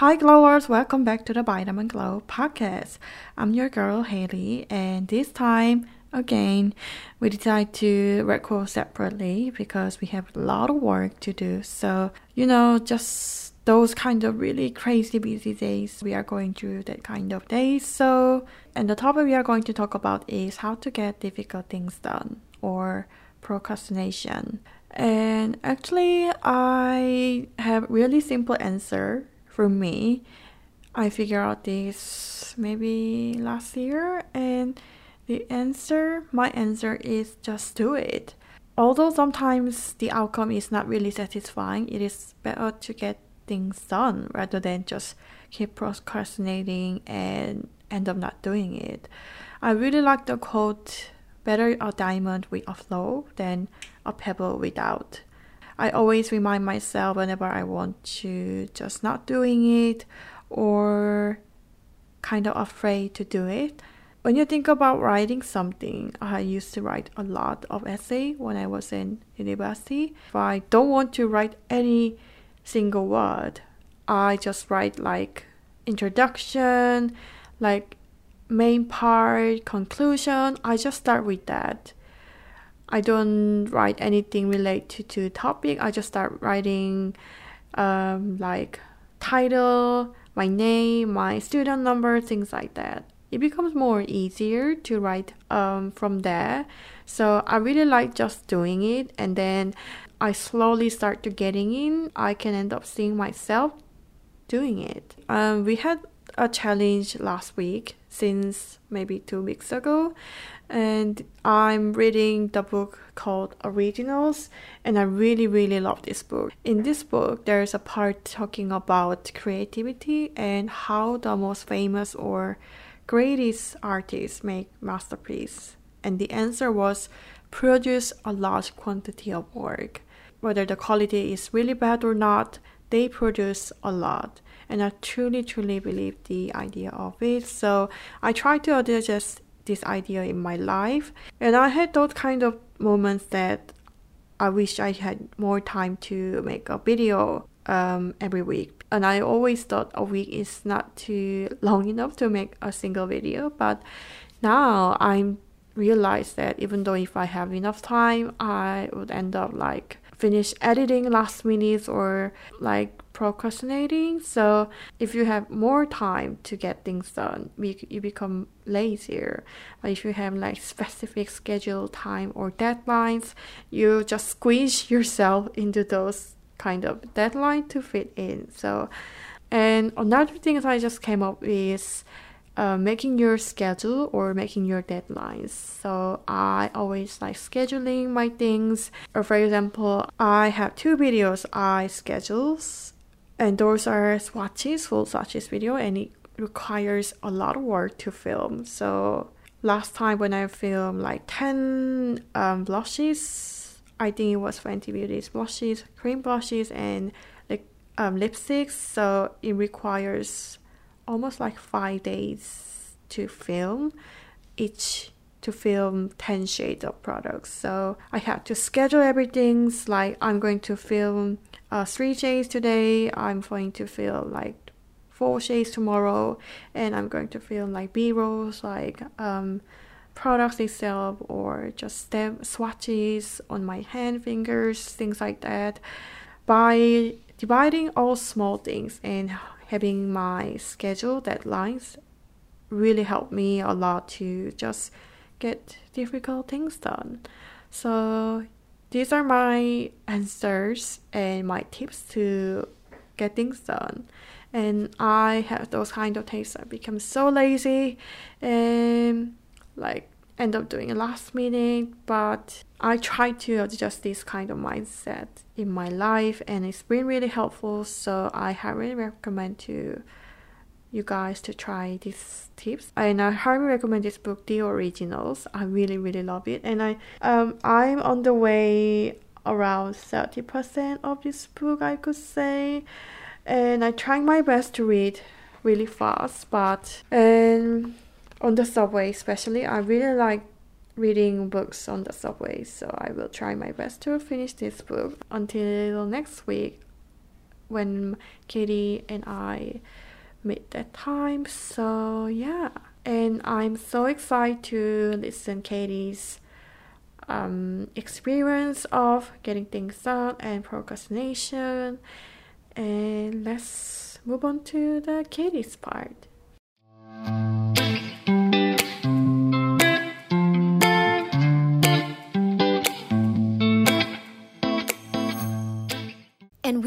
Hi, glowers! Welcome back to the Vitamin Glow podcast. I'm your girl Haley, and this time again, we decided to record separately because we have a lot of work to do. So, you know, just those kind of really crazy busy days, we are going through that kind of days. So, and the topic we are going to talk about is how to get difficult things done or procrastination. And actually, I have really simple answer for me. I figured out this maybe last year, and the answer, my answer is just do it. Although sometimes the outcome is not really satisfying, it is better to get things done rather than just keep procrastinating and end up not doing it. I really like the quote better a diamond with a flow than a pebble without. I always remind myself whenever I want to just not doing it or kind of afraid to do it. When you think about writing something, I used to write a lot of essay when I was in university. If I don't want to write any single word, I just write like introduction, like main part, conclusion. I just start with that. I don't write anything related to topic. I just start writing um, like title, my name, my student number, things like that. It becomes more easier to write um, from there. So I really like just doing it, and then I slowly start to getting in. I can end up seeing myself doing it. Um, we had a challenge last week since maybe two weeks ago and I'm reading the book called Originals, and I really, really love this book. In this book, there's a part talking about creativity and how the most famous or greatest artists make masterpiece. And the answer was produce a large quantity of work. Whether the quality is really bad or not, they produce a lot. And I truly, truly believe the idea of it. So I try to adjust this idea in my life. And I had those kind of moments that I wish I had more time to make a video um, every week. And I always thought a week is not too long enough to make a single video. But now I'm realized that even though if I have enough time, I would end up like finish editing last minute or like procrastinating. So if you have more time to get things done, you become lazier. But if you have like specific schedule time or deadlines, you just squeeze yourself into those kind of deadline to fit in. So and another thing that I just came up with uh, making your schedule or making your deadlines. So I always like scheduling my things. Or for example, I have two videos I schedules, and those are swatches, full swatches video, and it requires a lot of work to film. So last time when I filmed like 10 um, blushes, I think it was Fenty Beauty's blushes, cream blushes, and like um, lipsticks. So it requires almost like five days to film each to film 10 shades of products. So i had to schedule everything like i'm going to film uh, three shades today i'm going to film like four shades tomorrow and i'm going to film like b-rolls like um, products itself or just step swatches on my hand fingers things like that. By dividing all small things and having my schedule deadlines really helped me a lot to just get difficult things done. So these are my answers and my tips to get things done. And I have those kind of days I become so lazy and like end up doing a last minute, but I try to adjust this kind of mindset in my life and it's been really helpful. So I highly recommend to you guys to try these tips. And I highly recommend this book, The Originals. I really, really love it. And I um I'm on the way around 30% of this book I could say. And I trying my best to read really fast, but and on the subway especially i really like reading books on the subway so i will try my best to finish this book until next week when Katie and I meet that time. So yeah, and I'm so excited to listen Katie's um, experience of getting things done and procrastination. And let's move on to the Katie's part.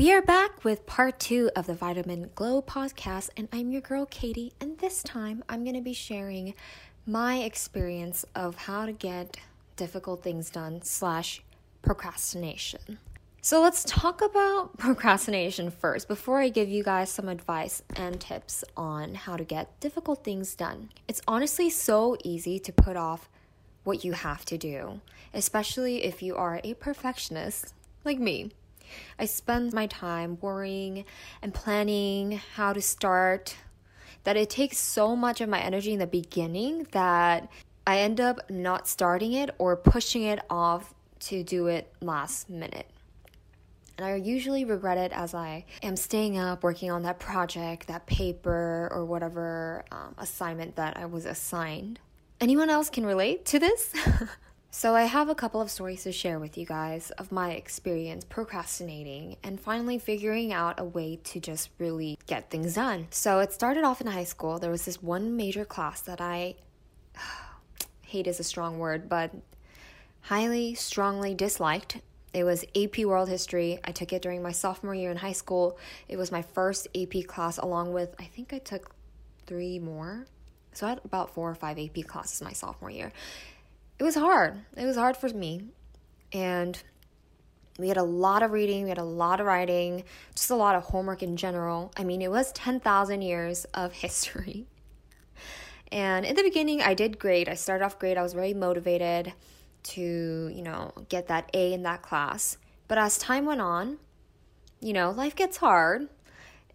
We are back with part two of the Vitamin Glow podcast. And I'm your girl, Katie. And this time I'm going to be sharing my experience of how to get difficult things done slash procrastination. So let's talk about procrastination first before I give you guys some advice and tips on how to get difficult things done. It's honestly so easy to put off what you have to do, especially if you are a perfectionist like me. I spend my time worrying and planning how to start that it takes so much of my energy in the beginning that I end up not starting it or pushing it off to do it last minute. And I usually regret it as I am staying up working on that project, that paper, or whatever um, assignment that I was assigned. Anyone else can relate to this? So, I have a couple of stories to share with you guys of my experience procrastinating and finally figuring out a way to just really get things done. So, it started off in high school. There was this one major class that I hate is a strong word, but highly, strongly disliked. It was AP World History. I took it during my sophomore year in high school. It was my first AP class, along with, I think I took three more. So I had about four or five AP classes my sophomore year it was hard. It was hard for me. And we had a lot of reading, we had a lot of writing, just a lot of homework in general. I mean, it was 10,000 years of history. And in the beginning, I did great. I started off great. I was very motivated to, you know, get that A in that class. But as time went on, you know, life gets hard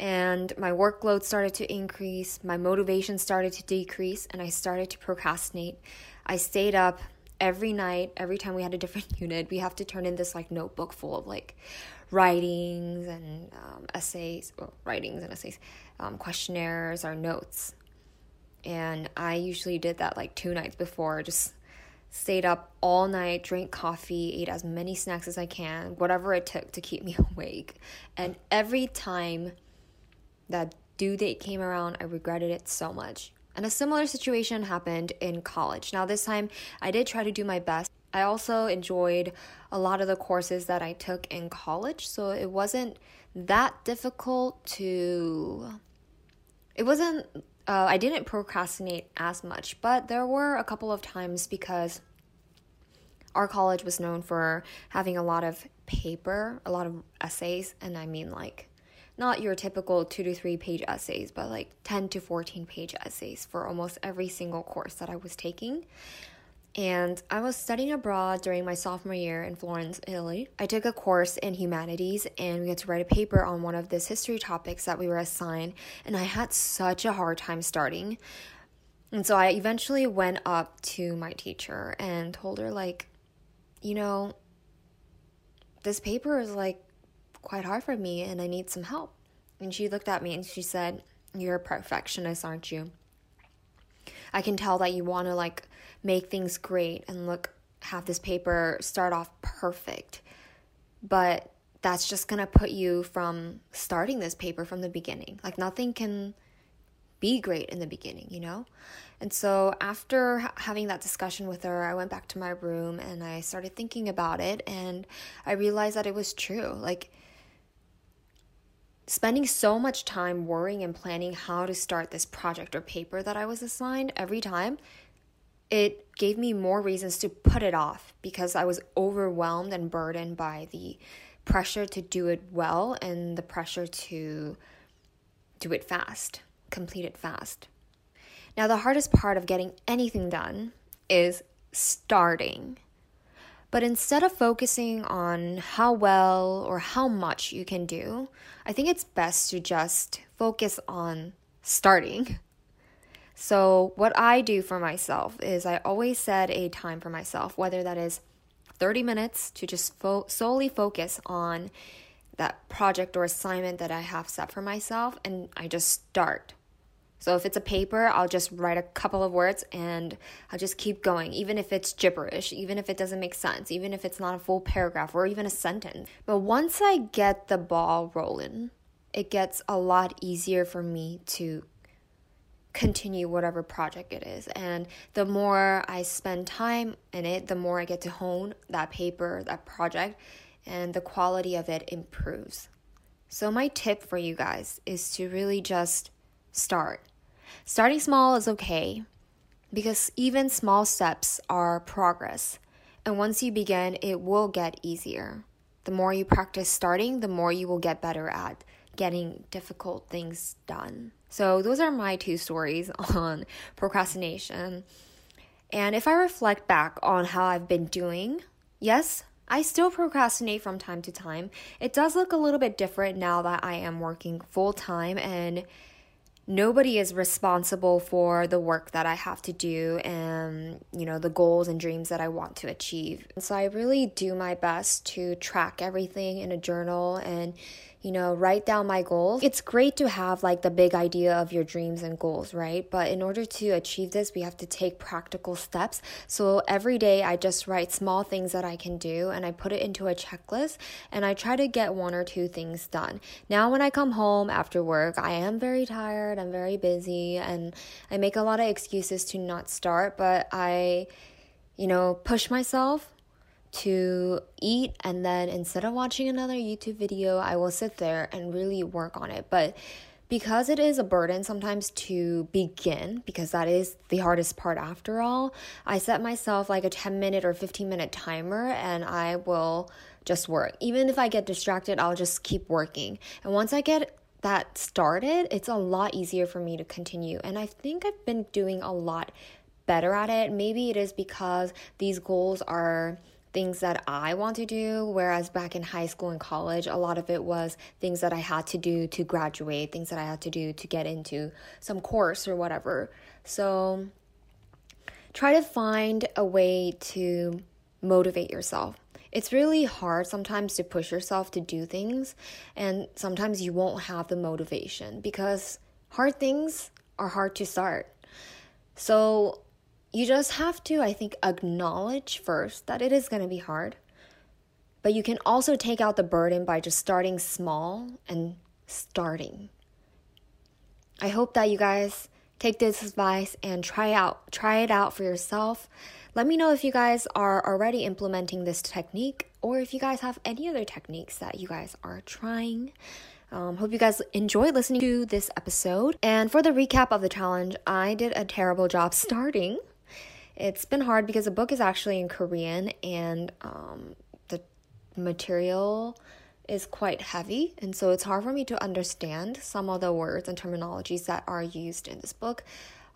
and my workload started to increase, my motivation started to decrease, and I started to procrastinate. I stayed up every night, every time we had a different unit, we have to turn in this like notebook full of like writings and um, essays, well, writings and essays, um, questionnaires or notes. And I usually did that like two nights before, just stayed up all night, drank coffee, ate as many snacks as I can, whatever it took to keep me awake. And every time that due date came around, I regretted it so much. And a similar situation happened in college. Now, this time I did try to do my best. I also enjoyed a lot of the courses that I took in college, so it wasn't that difficult to. It wasn't. Uh, I didn't procrastinate as much, but there were a couple of times because our college was known for having a lot of paper, a lot of essays, and I mean like not your typical two to three page essays, but like 10 to 14 page essays for almost every single course that I was taking. And I was studying abroad during my sophomore year in Florence, Italy. I took a course in humanities and we had to write a paper on one of this history topics that we were assigned. And I had such a hard time starting. And so I eventually went up to my teacher and told her, like, you know, this paper is like quite hard for me and I need some help. And she looked at me and she said, You're a perfectionist, aren't you? I can tell that you want to like make things great and look, have this paper start off perfect. But that's just going to put you from starting this paper from the beginning. Like nothing can be great in the beginning, you know? And so after ha- having that discussion with her, I went back to my room and I started thinking about it and I realized that it was true. Like spending so much time worrying and planning how to start this project or paper that I was assigned every time, it gave me more reasons to put it off because I was overwhelmed and burdened by the pressure to do it well and the pressure to do it fast, complete it fast. Now, the hardest part of getting anything done is starting. But instead of focusing on how well or how much you can do, I think it's best to just focus on starting. So, what I do for myself is I always set a time for myself, whether that is 30 minutes to just fo- solely focus on that project or assignment that I have set for myself and I just start. So if it's a paper, I'll just write a couple of words and I'll just keep going, even if it's gibberish, even if it doesn't make sense, even if it's not a full paragraph or even a sentence. But once I get the ball rolling, it gets a lot easier for me to continue whatever project it is. And the more I spend time in it, the more I get to hone that paper, that project, and the quality of it improves. So, my tip for you guys is to really just start. Starting small is okay because even small steps are progress. And once you begin, it will get easier. The more you practice starting, the more you will get better at getting difficult things done. So, those are my two stories on procrastination. And if I reflect back on how I've been doing, yes, I still procrastinate from time to time. It does look a little bit different now that I am working full time and nobody is responsible for the work that I have to do and you know the goals and dreams that I want to achieve. So I really do my best to track everything in a journal and you know, write down my goals. It's great to have like the big idea of your dreams and goals, right? But in order to achieve this, we have to take practical steps. So every day I just write small things that I can do and I put it into a checklist and I try to get one or two things done. Now, when I come home after work, I am very tired, I'm very busy, and I make a lot of excuses to not start, but I, you know, push myself to eat and then instead of watching another YouTube video, I will sit there and really work on it. But because it is a burden sometimes to begin, because that is the hardest part after all, I set myself like a 10 minute or 15 minute timer and I will just work. Even if I get distracted, I'll just keep working. And once I get that started, it's a lot easier for me to continue. And I think I've been doing a lot better at it. Maybe it is because these goals are things that I want to do. Whereas back in high school and college, a lot of it was things that I had to do to graduate, things that I had to do to get into some course or whatever. So try to find a way to motivate yourself. It's really hard sometimes to push yourself to do things, and sometimes you won't have the motivation because hard things are hard to start. So, you just have to, I think, acknowledge first that it is going to be hard. But you can also take out the burden by just starting small and starting. I hope that you guys take this advice and try out try it out for yourself. Let me know if you guys are already implementing this technique or if you guys have any other techniques that you guys are trying. Um, hope you guys enjoyed listening to this episode. And for the recap of the challenge, I did a terrible job starting. It's been hard because the book is actually in Korean and um, the material is quite heavy, and so it's hard for me to understand some of the words and terminologies that are used in this book.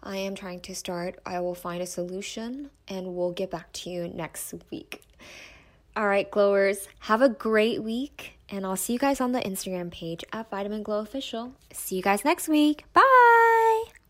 I am trying to start. I will find a solution and we'll get back to you next week. All right, glowers, have a great week, and I'll see you guys on the Instagram page at Vitamin Glow Official. See you guys next week. Bye.